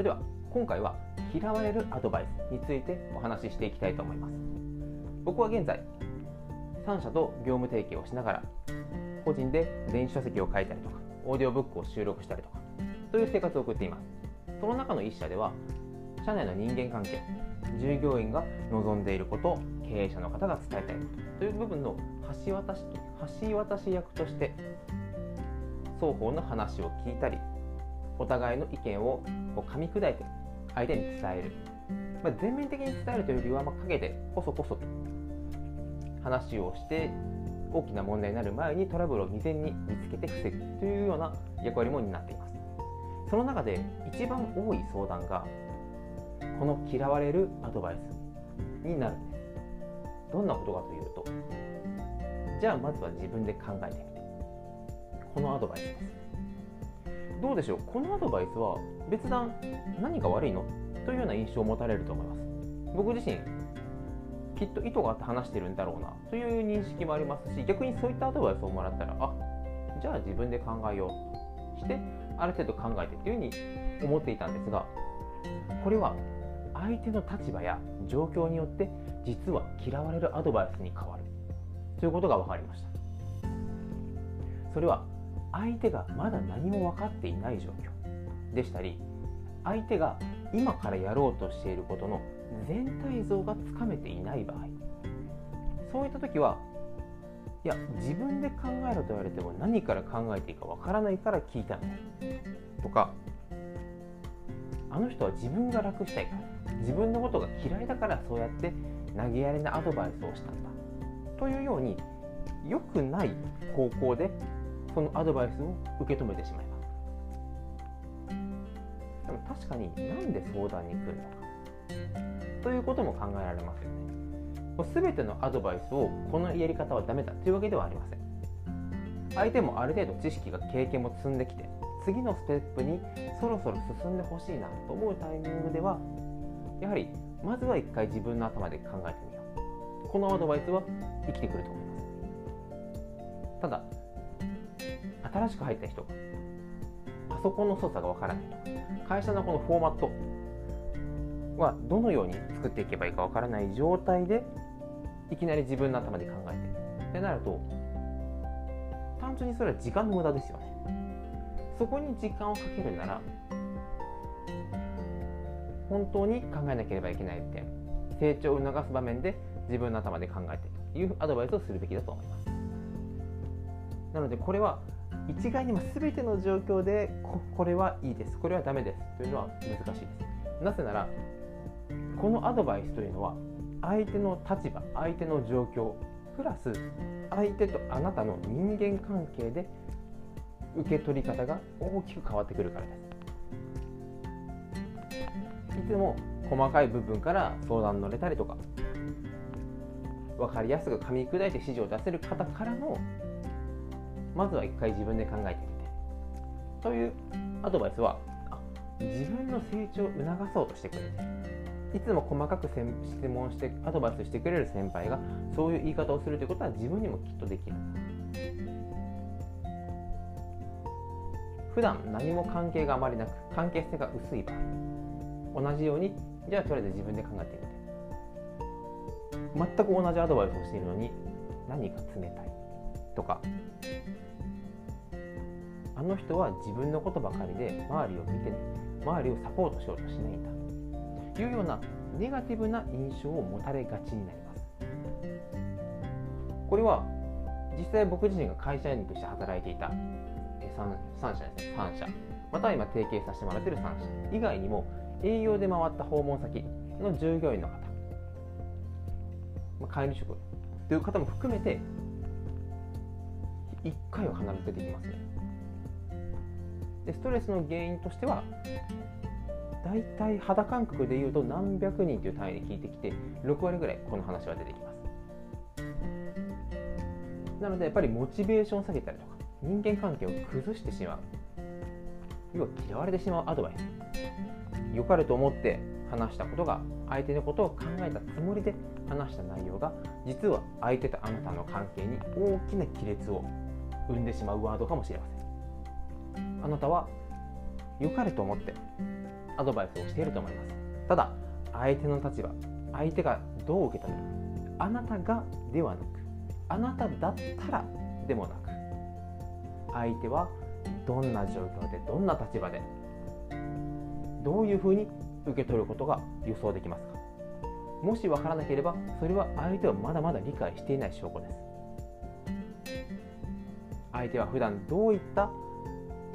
れでは今回は嫌われるアドバイスについてお話ししていきたいと思います。僕は現在3社と業務提携をしながら個人で電子書籍を書いたりとかオーディオブックを収録したりとかという生活を送っています。その中の1社では社内の人間関係従業員が望んでいること経営者の方が伝えたいことという部分の橋渡し橋渡し役として双方の話を聞いたりお互いの意見をこう噛み砕いて相手に伝える、まあ、全面的に伝えるというよりは、まあ、陰でこそこそと話をして大きな問題になる前にトラブルを未然に見つけて防ぐというような役割も担っています。その中で一番多い相談がこの嫌われるアドバイスになるんです。どんなことかというとじゃあまずは自分で考えてみて。このアドバイスです。どうでしょう？このアドバイスは別段何が悪いの？というような印象を持たれると思います。僕自身きっと意図があって話してるんだろうな。という認識もありますし逆にそういったアドバイスをもらったらあじゃあ自分で考えよう。としてある程度考えてっていうふうに思っていたんですがこれは相手の立場や状況によって実は嫌われるアドバイスに変わる。ということが分かりました。それは相手がまだ何も分かっていない状況でしたり相手が今からやろうとしていることの全体像がつかめていない場合そういった時はいや自分で考えろと言われても何から考えていいかわからないから聞いたんだとかあの人は自分が楽したいから自分のことが嫌いだからそうやって投げやりなアドバイスをしたんだというように良くない方向でそのアドバイスを受け止めてしまいます。でも確かになんで相談に来るのか。ということも考えられますよね。もう全てのアドバイスをこのやり方はダメだというわけではありません。相手もある程度知識が経験も積んできて次のステップにそろそろ進んでほしいなと思うタイミングではやはりまずは一回自分の頭で考えてみよう。このアドバイスは生きてくると思います。ただ新しく入った人。がパソコンの操作がわからない。と会社のこのフォーマットはどのように作っていけばいいかわからない状態でいきなり自分の頭で考えて。ってなると単純にそれは時間の無駄ですよね。そこに時間をかけるなら本当に考えなければいけない点成長を促す場面で自分の頭で考えてというアドバイスをするべきだと思います。なのでこれは一概に全ての状況でこれはいいです。これはダメです。というのは難しいです。なぜならこのアドバイスというのは相手の立場相手の状況プラス相手とあなたの人間関係で受け取り方が大きく変わってくるからです。いつも細かい部分から相談乗れたりとか分かりやすく噛み砕いて指示を出せる方からのまずは一回自分で考えてみてというアドバイスは自分の成長を促そうとしてくれていつも細かく質問してアドバイスしてくれる先輩がそういう言い方をするということは自分にもきっとできる普段何も関係があまりなく関係性が薄い場合同じようにじゃあとりあえず自分で考えてみて全く同じアドバイスをしているのに何か冷たいとかあの人は自分のことばかりで周りを見てない周りをサポートしようとしないんだ。というようなネガティブな印象を持たれがちになります。これは実際僕自身が会社員として働いていた 3, 3社ですね。3社。または今提携させてもらっている3社。以外にも営業で回った訪問先の従業員の方、まあ、管理職という方も含めて1回は必ず出てきますね。でストレスの原因としては大体肌感覚でいうと何百人という単位で聞いてきて6割ぐらいこの話は出てきます。なのでやっぱりモチベーション下げたりとか人間関係を崩してしまう。要は嫌われてしまうアドバイス。良かれと思って話したことが相手のことを考えたつもりで話した内容が実は相手とあなたの関係に大きな亀裂を生んでしまうワードかもしれません。あなたは良かれと思ってアドバイスをしていると思います。ただ相手の立場相手がどう受け止めるか。あなたがではなくあなただったらでもなく相手はどんな状況でどんな立場でどういうふうに受け取ることが予想できますか。もし分からなければそれは相手はまだまだ理解していない証拠です。相手は普段どういった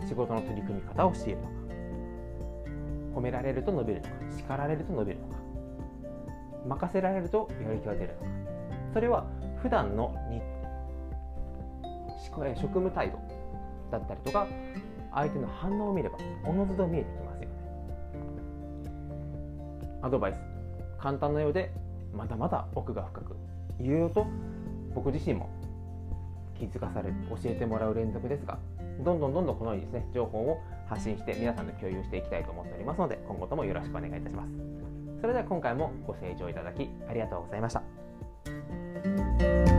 仕事の取り組み方をしているのか。褒められると伸びるのか。叱られると伸びるのか。任せられるとやる気が出るのか。それは普段の職務態度だったりとか相手の反応を見ればおのずと見えてきますよね。アドバイス。簡単なようでまだまだ奥が深く。いろいろと僕自身も気づかされる教えてもらう連続ですがどんどんどんどんこのようにですね。情報を発信して皆さんと共有していきたいと思っておりますので今後ともよろしくお願いいたします。それでは今回もご清聴いただきありがとうございました。